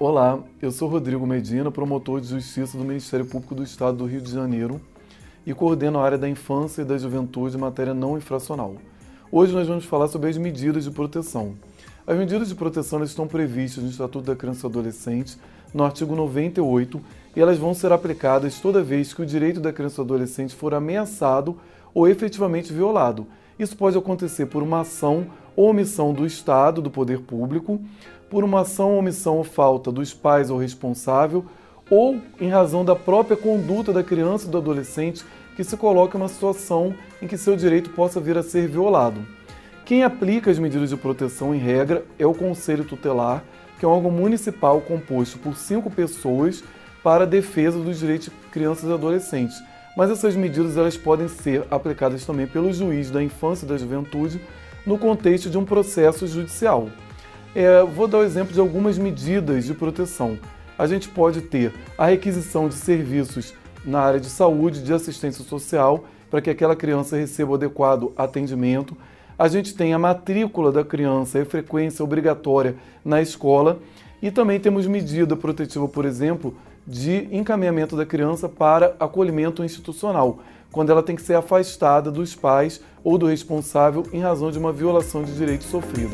Olá, eu sou Rodrigo Medina, promotor de justiça do Ministério Público do Estado do Rio de Janeiro e coordeno a área da infância e da juventude em matéria não infracional. Hoje nós vamos falar sobre as medidas de proteção. As medidas de proteção estão previstas no Estatuto da Criança e Adolescente, no artigo 98, e elas vão ser aplicadas toda vez que o direito da criança ou adolescente for ameaçado ou efetivamente violado. Isso pode acontecer por uma ação ou omissão do Estado, do poder público, por uma ação, omissão ou falta dos pais ou responsável, ou em razão da própria conduta da criança ou do adolescente que se coloca em uma situação em que seu direito possa vir a ser violado. Quem aplica as medidas de proteção em regra é o Conselho Tutelar, que é um órgão municipal composto por cinco pessoas para a defesa dos direitos de crianças e adolescentes. Mas essas medidas elas podem ser aplicadas também pelo juiz da infância e da juventude no contexto de um processo judicial. É, vou dar o exemplo de algumas medidas de proteção. A gente pode ter a requisição de serviços na área de saúde, de assistência social, para que aquela criança receba o adequado atendimento. A gente tem a matrícula da criança e frequência obrigatória na escola. E também temos medida protetiva, por exemplo, de encaminhamento da criança para acolhimento institucional, quando ela tem que ser afastada dos pais ou do responsável em razão de uma violação de direito sofrida.